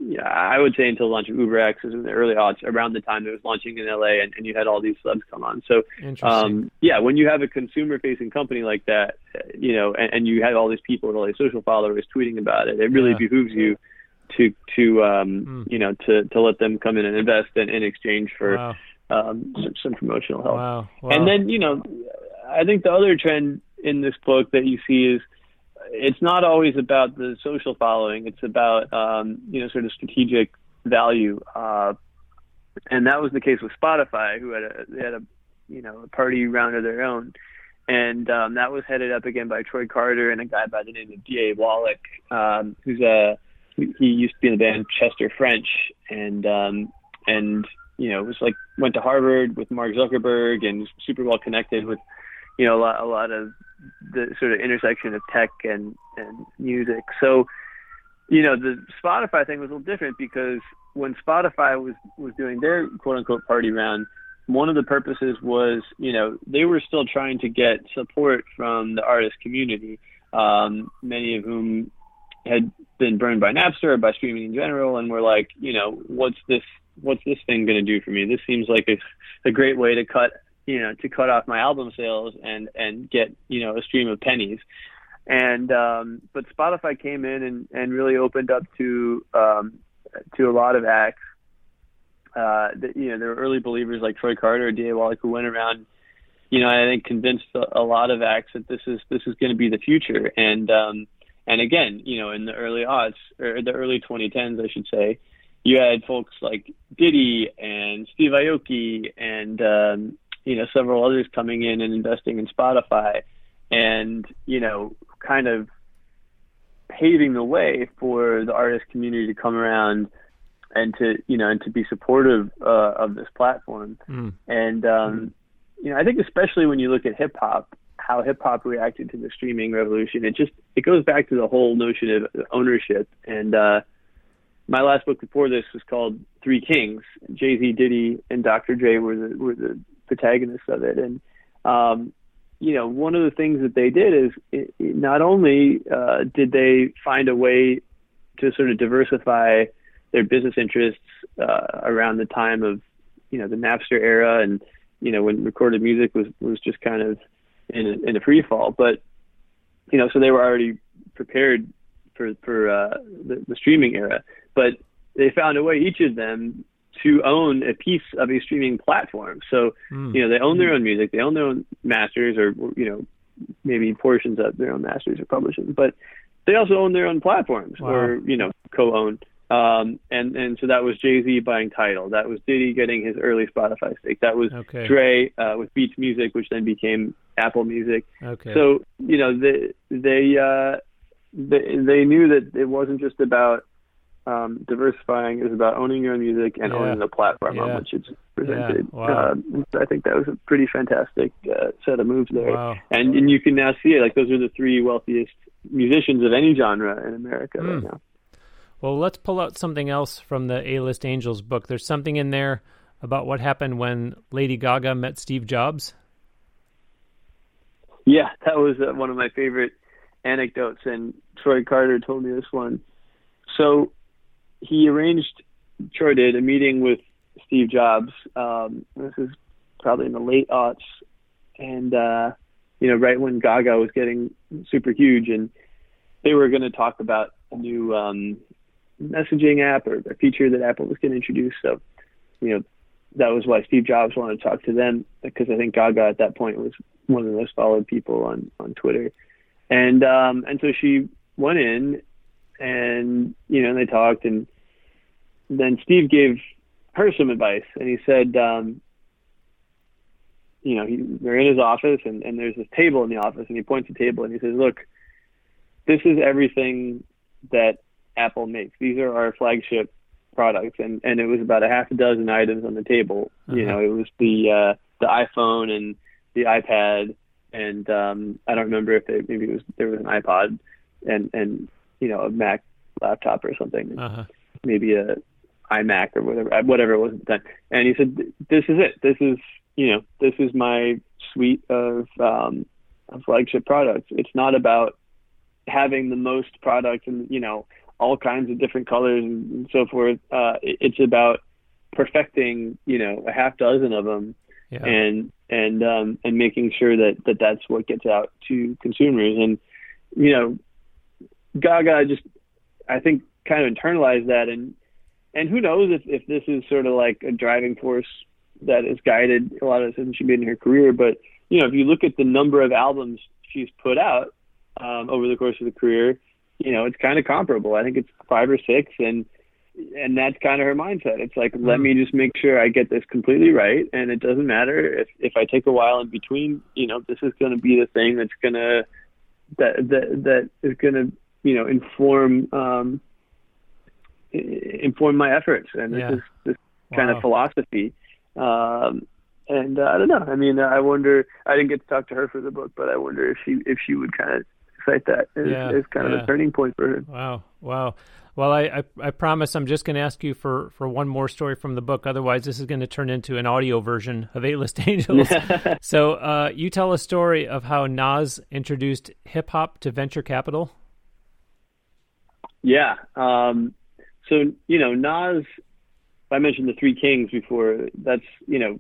Speaker 2: yeah, I would say until the launch of UberX was in the early aughts around the time it was launching in LA and, and you had all these subs come on. So, um, yeah, when you have a consumer facing company like that, you know, and, and you have all these people and all these social followers tweeting about it, it really yeah. behooves you to, to, um, mm. you know, to, to let them come in and invest in, in exchange for, wow. um, some, some, promotional help.
Speaker 1: Wow. Wow.
Speaker 2: And then, you know, I think the other trend in this book that you see is, it's not always about the social following. It's about um, you know sort of strategic value, uh, and that was the case with Spotify, who had a they had a you know a party round of their own, and um, that was headed up again by Troy Carter and a guy by the name of D.A. Wallach, um, who's a he used to be in the band Chester French, and um, and you know was like went to Harvard with Mark Zuckerberg and super well connected with you know a lot a lot of the sort of intersection of tech and and music. So you know the Spotify thing was a little different because when Spotify was was doing their quote unquote party round, one of the purposes was you know they were still trying to get support from the artist community, um, many of whom had been burned by Napster or by streaming in general, and were like, you know, what's this what's this thing going to do for me? This seems like a, a great way to cut you know to cut off my album sales and and get you know a stream of pennies. And um but spotify came in and and really opened up to um to a lot of acts uh that you know there were early believers like troy carter or da wallach who went around you know i think convinced a, a lot of acts that this is this is going to be the future. And um and again you know in the early aughts or the early 2010s i should say you had folks like Diddy and Steve Aoki and um, you know several others coming in and investing in Spotify, and you know kind of paving the way for the artist community to come around and to you know and to be supportive uh, of this platform. Mm. And um, you know I think especially when you look at hip hop, how hip hop reacted to the streaming revolution, it just it goes back to the whole notion of ownership and. uh my last book before this was called Three Kings. Jay Z, Diddy, and Dr. Dre were the were the protagonists of it. And um, you know, one of the things that they did is it, it not only uh, did they find a way to sort of diversify their business interests uh, around the time of you know the Napster era and you know when recorded music was was just kind of in a, in a free fall, but you know so they were already prepared for for uh, the, the streaming era, but they found a way each of them to own a piece of a streaming platform. So, mm. you know, they own their own music, they own their own masters, or you know, maybe portions of their own masters or publishing, but they also own their own platforms wow. or you know, co-own. Um, and and so that was Jay Z buying Tidal. That was Diddy getting his early Spotify stake. That was okay. Dre uh, with Beats Music, which then became Apple Music. Okay. So you know they they uh, they they knew that it wasn't just about um, diversifying is about owning your own music and yeah. owning the platform yeah. on which it's presented. Yeah. Wow. Uh, I think that was a pretty fantastic uh, set of moves there. Wow. And and you can now see it like those are the three wealthiest musicians of any genre in America mm. right now.
Speaker 1: Well, let's pull out something else from the A-List Angels book. There's something in there about what happened when Lady Gaga met Steve Jobs.
Speaker 2: Yeah, that was uh, one of my favorite anecdotes, and Troy Carter told me this one. So he arranged, Troy did, a meeting with Steve Jobs. Um, this is probably in the late aughts, and uh, you know, right when Gaga was getting super huge, and they were going to talk about a new um, messaging app or a feature that Apple was going to introduce. So, you know, that was why Steve Jobs wanted to talk to them because I think Gaga at that point was one of the most followed people on on Twitter, and um, and so she went in and you know, and they talked, and then Steve gave her some advice, and he said, um, you know, he, they're in his office, and, and there's this table in the office, and he points the table, and he says, look, this is everything that Apple makes. These are our flagship products, and and it was about a half a dozen items on the table. Uh-huh. You know, it was the uh, the iPhone and the iPad, and um, I don't remember if it, maybe it was there was an iPod, and and you know a Mac laptop or something, uh-huh. maybe a iMac or whatever whatever it was at the time. And he said, "This is it. This is you know this is my suite of, um, of flagship products. It's not about having the most product and you know all kinds of different colors and, and so forth. Uh, it's about perfecting you know a half dozen of them." Yeah. and and um and making sure that that that's what gets out to consumers and you know Gaga just, I think, kind of internalized that, and and who knows if if this is sort of like a driving force that has guided a lot of decisions she made in her career. But you know, if you look at the number of albums she's put out um, over the course of the career, you know, it's kind of comparable. I think it's five or six, and and that's kind of her mindset. It's like, mm-hmm. let me just make sure I get this completely right, and it doesn't matter if if I take a while in between. You know, this is going to be the thing that's gonna that that that is going to you know inform um, inform my efforts and this yeah. is this, kind
Speaker 1: Wow.
Speaker 2: of philosophy. Um, and uh, I don't know. I mean, I wonder. I didn't get to talk to her for the book, but I wonder if she if she would kind of cite that as,
Speaker 1: Yeah,
Speaker 2: as kind of
Speaker 1: yeah.
Speaker 2: a turning point for her.
Speaker 1: Wow, wow. Well, I, I, I promise I'm just going to ask you for, for one more story from the book. Otherwise, this is going to turn into an audio version of A List Angels. so, uh, you tell a story of how Nas introduced hip hop to venture capital.
Speaker 2: Yeah. Um, so you know, Nas. I mentioned the Three Kings before. That's you know,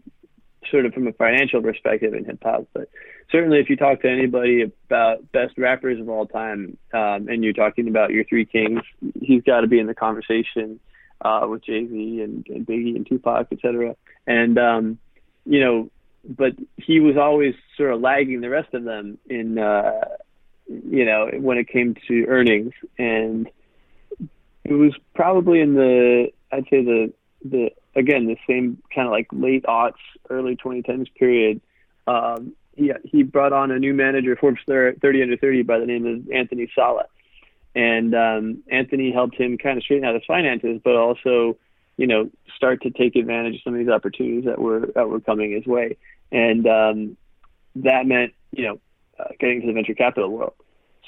Speaker 2: sort of from a financial perspective in hip hop, but certainly if you talk to anybody about best rappers of all time, um, and you're talking about your Three Kings, he's got to be in the conversation uh, with Jay Z and, and Biggie and Tupac, et cetera. And um, you know, but he was always sort of lagging the rest of them in, uh, you know, when it came to earnings and it was probably in the I'd say the the again the same kind of like late aughts, early 2010s period. Um, he he brought on a new manager, Forbes 30 under 30, by the name of Anthony Saleh, and um, Anthony helped him kind of straighten out his finances, but also you know start to take advantage of some of these opportunities that were that were coming his way, and um, that meant you know uh, getting to the venture capital world.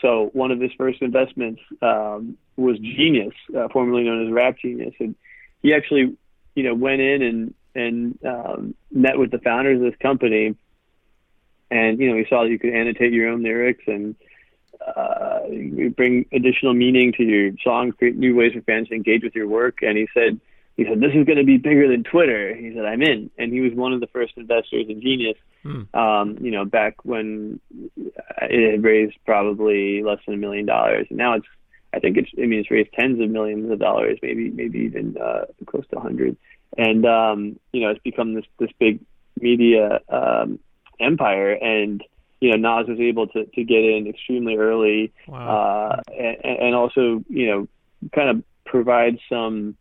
Speaker 2: So one of his first investments um, was Genius, uh, formerly known as Rap Genius, and he actually, you know, went in and and um, met with the founders of this company, and you know, he saw that you could annotate your own lyrics and uh, bring additional meaning to your songs, create new ways for fans to engage with your work. And he said, he said, this is going to be bigger than Twitter. He said, I'm in. And he was one of the first investors in Genius.
Speaker 1: Hmm.
Speaker 2: Um, you know, back when it had raised probably less than a million dollars, and now it's, I think it's, I mean, it's raised tens of millions of dollars, maybe, maybe even uh, close to a hundred. And um, you know, it's become this this big media um, empire, and you know, Nas was able to to get in extremely early,
Speaker 1: Wow.
Speaker 2: uh, and, and also, you know, kind of provide some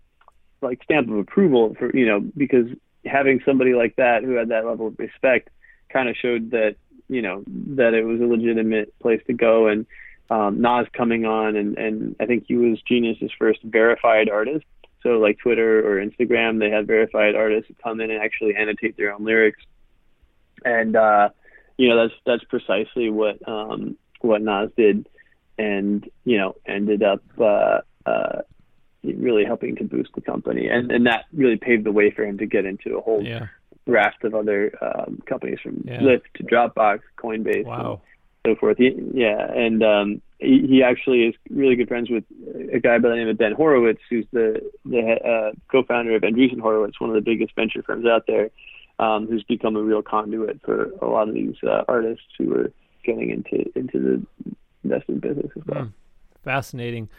Speaker 2: like stamp of approval for you know because having somebody like that who had that level of respect kind of showed that you know that it was a legitimate place to go and um, Nas coming on and and I think he was Genius's first verified artist. So like Twitter or Instagram, they had verified artists come in and actually annotate their own lyrics, and uh, you know that's that's precisely what um, what Nas did, and you know ended up uh, uh, really helping to boost the company, and and that really paved the way for him to get into a whole
Speaker 1: Yeah.
Speaker 2: Raft of other um, companies from
Speaker 1: Yeah.
Speaker 2: Lyft to Dropbox, Coinbase, and
Speaker 1: Wow.
Speaker 2: so forth. He, yeah, and um, he, he actually is really good friends with a guy by the name of Ben Horowitz, who's the the uh, co-founder of Andreessen Horowitz, one of the biggest venture firms out there, um, who's become a real conduit for a lot of these uh, artists who are getting into into the investment business as well.
Speaker 1: Fascinating.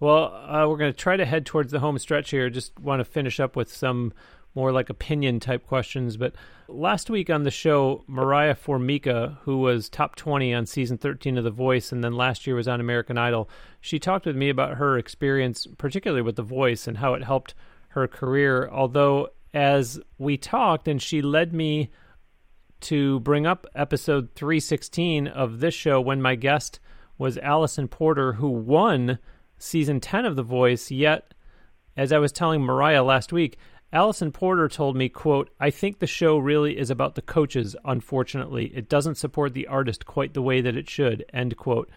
Speaker 1: Well, uh, we're going to try to head towards the home stretch here. Just want to finish up with some more like opinion type questions. But last week on the show, Mariah Formica, who was top 20 on season 13 of The Voice and then last year was on American Idol, she talked with me about her experience, particularly with The Voice, and how it helped her career. Although, as we talked, and she led me to bring up episode 316 of this show when my guest was Allison Porter, who won season 10 of The Voice. Yet, as I was telling Mariah last week, Allison Porter told me, quote, I think the show really is about the coaches, unfortunately. It doesn't support the artist quite the way that it should, end quote.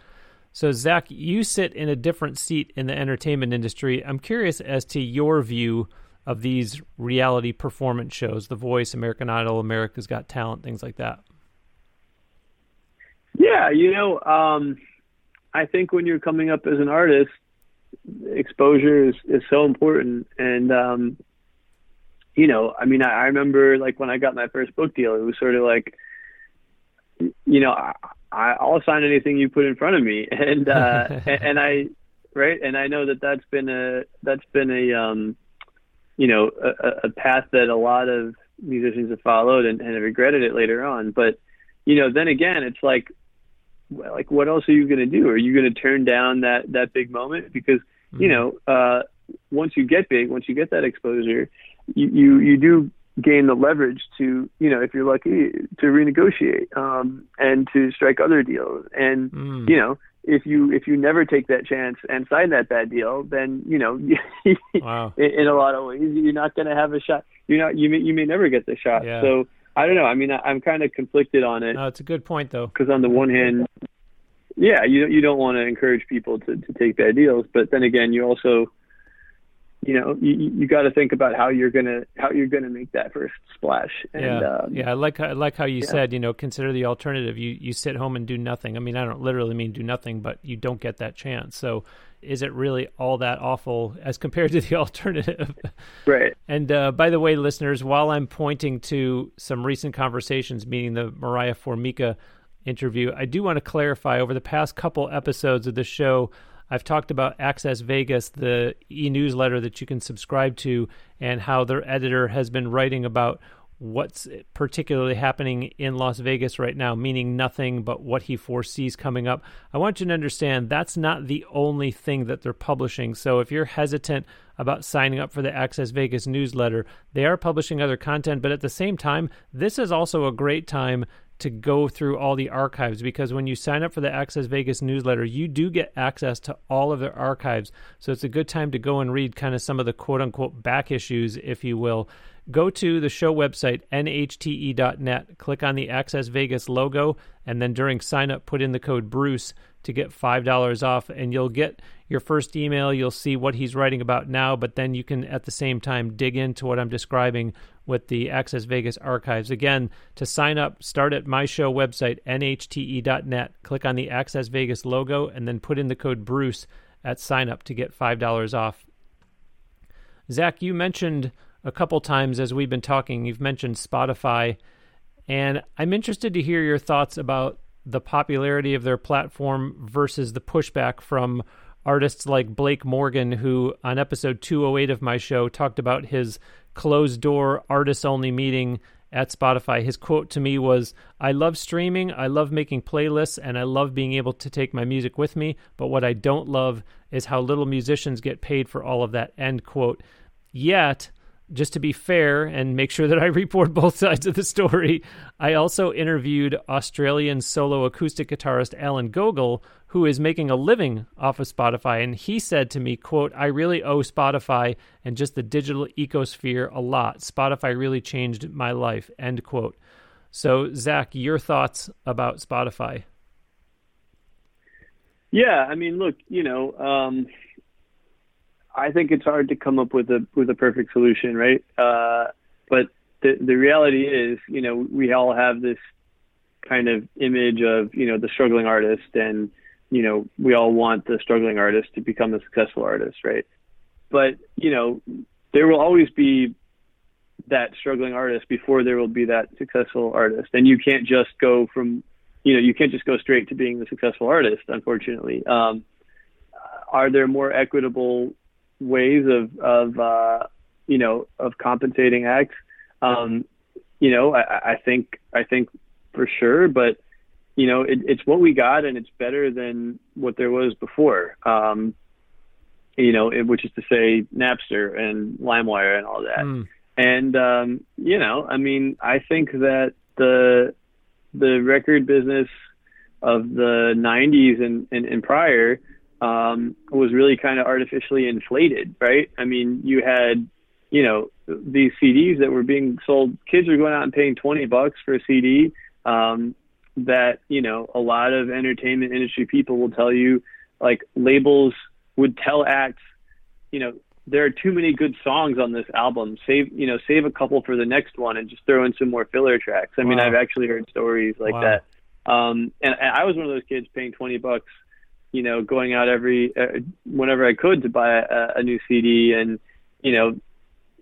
Speaker 1: So, Zack, you sit in a different seat in the entertainment industry. I'm curious as to your view of these reality performance shows The Voice, American Idol, America's Got Talent, things like that.
Speaker 2: Yeah, you know, um, I think when you're coming up as an artist, exposure is, is so important. And, um, you know, I mean, I, I remember like when I got my first book deal, it was sort of like, you know, I, I'll sign anything you put in front of me. And, uh, and, and I, right. And I know that that's been a, that's been a, um, you know, a, a path that a lot of musicians have followed and, and have regretted it later on. But, you know, then again, it's like, like what else are you going to do? Are you going to turn down that that big moment? Because you know, uh, once you get big, once you get that exposure, you you, you do gain the leverage to you know if you're lucky to renegotiate um, and to strike other deals. And
Speaker 1: Mm.
Speaker 2: you know, if you if you never take that chance and sign that bad deal, then you know, wow. in, in, a lot of ways, you're not going to have a shot. You're not you may you may never get the shot. Yeah. So I don't know. I mean, I, am kind of conflicted on it.
Speaker 1: No, it's a good point though.
Speaker 2: Because on the one hand, yeah, you you don't want to encourage people to to take bad deals, but then again, you also you know you, you got to think about how you're gonna how you're gonna make that first splash.
Speaker 1: And, yeah. um, yeah i like i like how you yeah. said you know consider the alternative. You you sit home and do nothing. I mean i don't literally mean do nothing but you don't get that chance. So is it really all that awful as compared to the alternative?
Speaker 2: Right.
Speaker 1: And uh, by the way listeners while i'm pointing to some recent conversations meaning the mariah formica interview i do want to clarify over the past couple episodes of the show I've talked about Access Vegas, the e newsletter that you can subscribe to, and how their editor has been writing about what's particularly happening in Las Vegas right now, meaning nothing but what he foresees coming up. I want you to understand that's not the only thing that they're publishing. So if you're hesitant about signing up for the Access Vegas newsletter, they are publishing other content, but at the same time, this is also a great time to go through all the archives because when you sign up for the Access Vegas newsletter, you do get access to all of their archives. So it's a good time to go and read kind of some of the quote unquote back issues, if you will. Go to the show website, nhte.net, click on the Access Vegas logo, and then during sign up, put in the code Bruce to get $5 off, and you'll get your first email. You'll see what he's writing about now, but then you can at the same time dig into what I'm describing with the Access Vegas archives. Again, to sign up, start at my show website, nhte.net, click on the Access Vegas logo, and then put in the code Bruce at sign up to get $5 off. Zack, you mentioned a couple times as we've been talking, you've mentioned Spotify, and I'm interested to hear your thoughts about the popularity of their platform versus the pushback from artists like Blake Morgan, who on episode 208 of my show talked about his closed door artist only meeting at Spotify. His quote to me was I love streaming, I love making playlists, and I love being able to take my music with me. But what I don't love is how little musicians get paid for all of that. End quote. Yet, just to be fair and make sure that I report both sides of the story, I also interviewed Australian solo acoustic guitarist Alan Gogoll, who is making a living off of Spotify, and he said to me, quote, I really owe Spotify and just the digital ecosphere a lot. Spotify really changed my life, end quote. So, Zack, your thoughts about Spotify?
Speaker 2: Yeah, I mean, look, you know, um, I think it's hard to come up with a with a perfect solution, right? Uh, but the the reality is, you know, we all have this kind of image of you know the struggling artist, and you know we all want the struggling artist to become the successful artist, right? But you know, there will always be that struggling artist before there will be that successful artist, and you can't just go from you know you can't just go straight to being the successful artist, unfortunately. Um, are there more equitable ways of of uh, you know of compensating acts. Um, you know, I, I think I think for sure, but you know, it, it's what we got, and it's better than what there was before. Um, you know, it, which is to say, Napster and LimeWire and all that. Mm. And um, you know, I mean, I think that the the record business of the '90s and, and, and prior um, was really kind of artificially inflated, right? I mean, you had, you know, these CDs that were being sold. Kids were going out and paying 20 bucks for a CD. Um, that you know, a lot of entertainment industry people will tell you, like labels would tell acts, you know, there are too many good songs on this album. Save, you know, save a couple for the next one and just throw in some more filler tracks. I wow. mean, I've actually heard stories like wow. that. Um, and, and I was one of those kids paying 20 bucks you know, going out every uh, whenever I could to buy a, a new CD, and you know,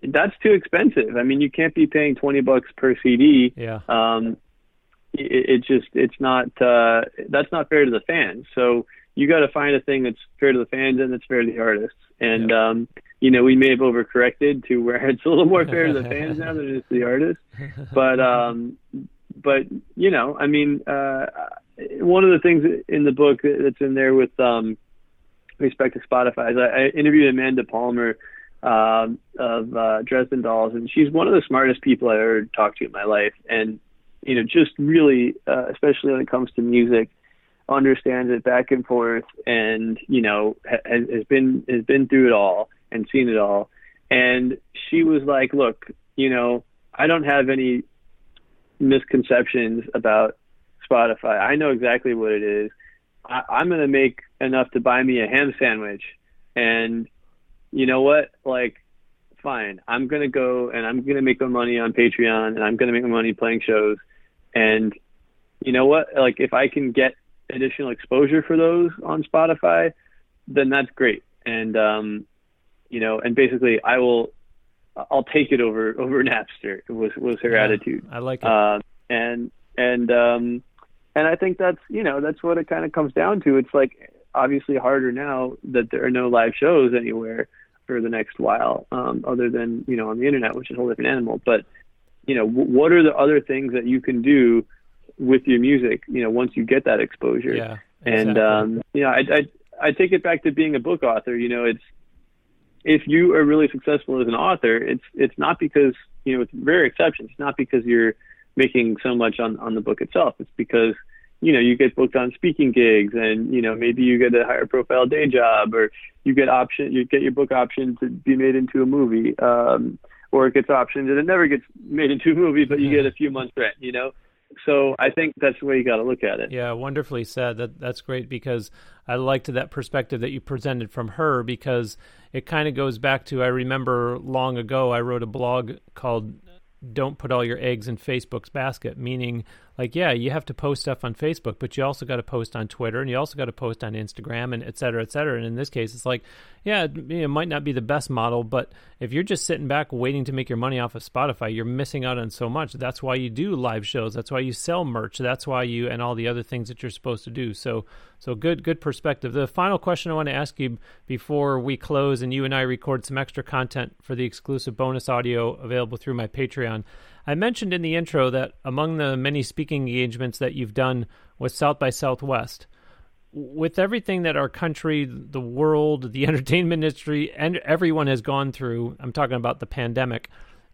Speaker 2: that's too expensive. I mean, you can't be paying twenty bucks per CD.
Speaker 1: Yeah.
Speaker 2: Um, it, it just it's not uh, that's not fair to the fans. So you got to find a thing that's fair to the fans and that's fair to the artists. And yeah. um, you know, we may have overcorrected to where it's a little more fair to the fans now than it is to the artists. But um, but you know, I mean, uh, one of the things in the book that's in there with um, respect to Spotify is I, I interviewed Amanda Palmer um, of uh, Dresden Dolls, and she's one of the smartest people I ever talked to in my life, and you know, just really, uh, especially when it comes to music. understands it back and forth, and you know has, has been has been through it all and seen it all. And she was like, "Look, you know, I don't have any misconceptions about Spotify. I know exactly what it is. I, I'm going to make enough to buy me a ham sandwich, and you know what? Like, fine. I'm going to go and I'm going to make my money on Patreon, and I'm going to make my money playing shows, and you know what? Like, if I can get additional exposure for those on Spotify, then that's great. And um, you know, and basically, I will, I'll take it over over Napster. Was was her
Speaker 1: Yeah,
Speaker 2: attitude.
Speaker 1: I like it.
Speaker 2: Um, and and um, and I think that's you know that's what it kind of comes down to. It's like obviously harder now that there are no live shows anywhere for the next while, um, other than you know on the internet, which is a whole different animal. But you know, w- what are the other things that you can do with your music? You know, once you get that exposure.
Speaker 1: yeah.
Speaker 2: And um, you know, I, I I take it back to being a book author. You know, it's if you are really successful as an author, it's it's not because you know, with rare exceptions, it's not because you're making so much on on the book itself. It's because you know you get booked on speaking gigs, and you know maybe you get a higher profile day job, or you get option you get your book option to be made into a movie, um, or it gets optioned and it never gets made into a movie, but you get a few months rent. You know. So I think that's the way you got to look at it.
Speaker 1: Yeah, wonderfully said. That that's great because I liked that perspective that you presented from her because it kind of goes back to I remember long ago I wrote a blog called "Don't Put All Your Eggs in Facebook's Basket," meaning like yeah, you have to post stuff on Facebook, but you also got to post on Twitter and you also got to post on Instagram and et cetera, et cetera. And in this case, it's like yeah, it, it might not be the best model, but if you're just sitting back waiting to make your money off of Spotify, you're missing out on so much. That's why you do live shows. That's why you sell merch. That's why you and all the other things that you're supposed to do. So, so good, good perspective. The final question I want to ask you before we close and you and I record some extra content for the exclusive bonus audio available through my Patreon. I mentioned in the intro that among the many speaking engagements that you've done was South by Southwest, with everything that our country, the world, the entertainment industry, and everyone has gone through, I'm talking about the pandemic.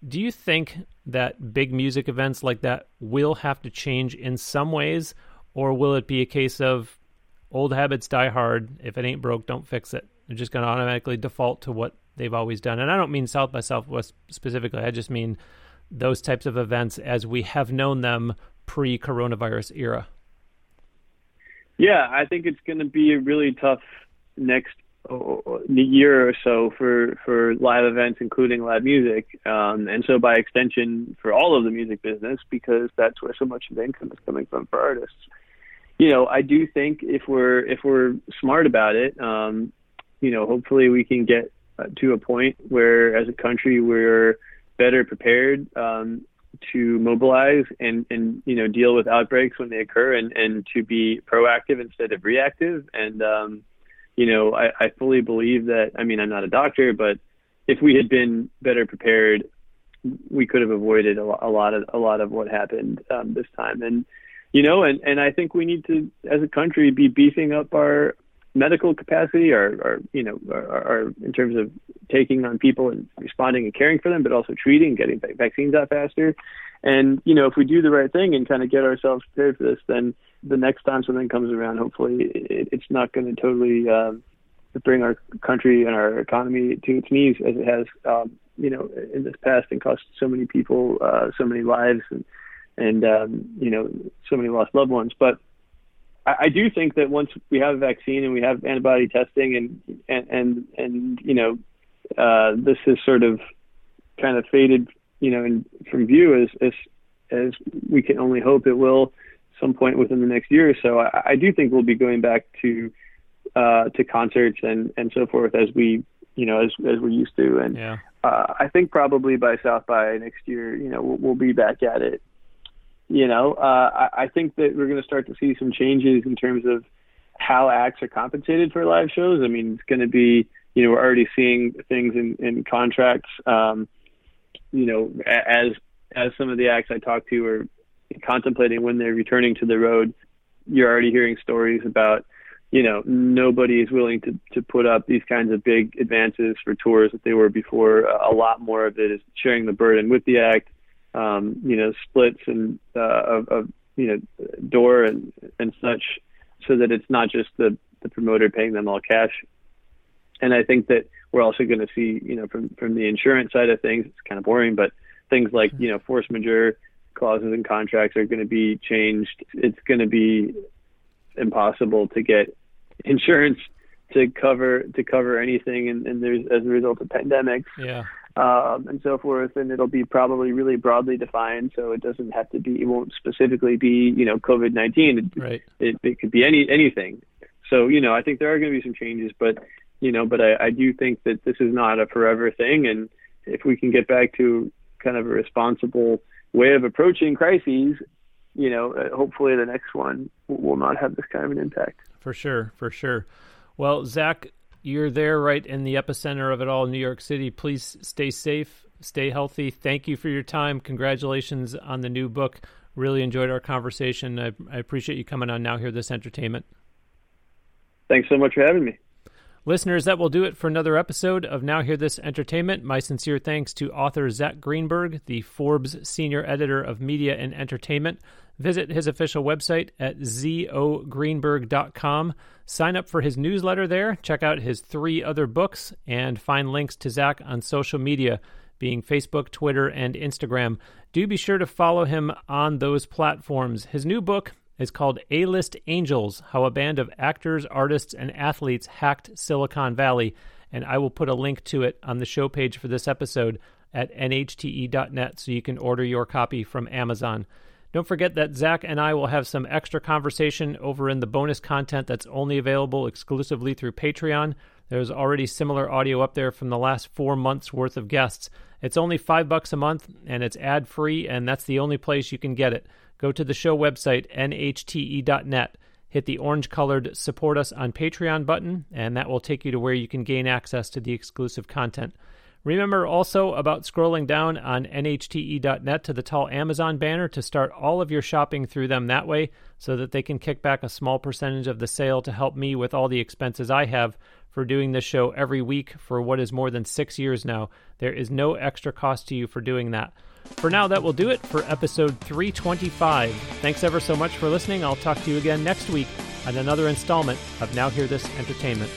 Speaker 1: Do you think that big music events like that will have to change in some ways, or will it be a case of old habits die hard? If it ain't broke, don't fix it. They're just going to automatically default to what they've always done. And I don't mean South by Southwest specifically, I just mean those types of events as we have known them pre coronavirus era.
Speaker 2: Yeah, I think it's going to be a really tough next year or so for for live events, including live music, um, and so by extension for all of the music business, because that's where so much of the income is coming from for artists. You know, I do think if we're if we're smart about it, um, you know, hopefully we can get uh, to a point where, as a country, we're better prepared um, to mobilize and and you know deal with outbreaks when they occur and and to be proactive instead of reactive. And um you know I, I fully believe that I mean I'm not a doctor but if we had been better prepared we could have avoided a, a lot of a lot of what happened um, this time. And you know and and I think we need to as a country be beefing up our medical capacity or, or you know or, or in terms of taking on people and responding and caring for them but also treating getting vaccines out faster. And you know if we do the right thing and kind of get ourselves prepared for this then the next time something comes around hopefully it, it's not going to totally um, bring our country and our economy to its knees as it has um, you know in this past and cost so many people uh, so many lives and and um, you know so many lost loved ones. But I, do think that once we have a vaccine and we have antibody testing and and and, and you know uh, this is sort of kind of faded you know in, from view as as as we can only hope it will some point within the next year or so. I, I do think we'll be going back to uh, to concerts and and so forth as we you know as as we're used to and
Speaker 1: Yeah.
Speaker 2: uh, I think probably by South by next year you know we'll, we'll be back at it you know, uh, I, I think that we're going to start to see some changes in terms of how acts are compensated for live shows. I mean, it's going to be, you know, we're already seeing things in, in contracts. Um, you know, as as some of the acts I talked to are contemplating when they're returning to the road, you're already hearing stories about, you know, nobody is willing to to put up these kinds of big advances for tours that they were before. A lot more of it is sharing the burden with the act um, you know, splits and uh, of, of you know door and and such so that it's not just the the promoter paying them all cash. And I think that we're also going to see, you know, from from the insurance side of things, it's kind of boring, but things like you know force majeure clauses in contracts are going to be changed. It's going to be impossible to get insurance to cover to cover anything, and, and there's as a result of pandemics.
Speaker 1: Yeah.
Speaker 2: Um, and so forth, and it'll be probably really broadly defined, so it doesn't have to be. It won't specifically be, you know, COVID nineteen.
Speaker 1: Right.
Speaker 2: It, it could be any anything. So you know, I think there are going to be some changes, but you know, but I, I do think that this is not a forever thing, and if we can get back to kind of a responsible way of approaching crises, you know, uh, hopefully the next one will not have this kind of an impact.
Speaker 1: For sure, for sure. Well, Zack, you're there right in the epicenter of it all, New York City. Please stay safe, stay healthy. Thank you for your time. Congratulations on the new book. Really enjoyed our conversation. I, I appreciate you coming on Now Hear This Entertainment.
Speaker 2: Thanks so much for having me.
Speaker 1: Listeners, that will do it for another episode of Now Hear This Entertainment. My sincere thanks to author Zack Greenburg, the Forbes senior editor of media and entertainment. Visit his official website at zogreenburg.com. Sign up for his newsletter there, check out his three other books, and find links to Zach on social media, being Facebook, Twitter, and Instagram. Do be sure to follow him on those platforms. His new book, is called A List Angels How a Band of Actors, Artists, and Athletes Hacked Silicon Valley. And I will put a link to it on the show page for this episode at nhte.net so you can order your copy from Amazon. Don't forget that Zack and I will have some extra conversation over in the bonus content that's only available exclusively through Patreon. There's already similar audio up there from the last four months worth of guests. It's only five bucks a month and it's ad free, and that's the only place you can get it go to the show website, nhte.net, hit the orange colored Support Us on Patreon button, and that will take you to where you can gain access to the exclusive content. Remember also about scrolling down on nhte.net to the tall Amazon banner to start all of your shopping through them that way so that they can kick back a small percentage of the sale to help me with all the expenses I have for doing this show every week for what is more than six years now. There is no extra cost to you for doing that. For now, that will do it for episode 325. Thanks ever so much for listening. I'll talk to you again next week on another installment of Now Hear This Entertainment.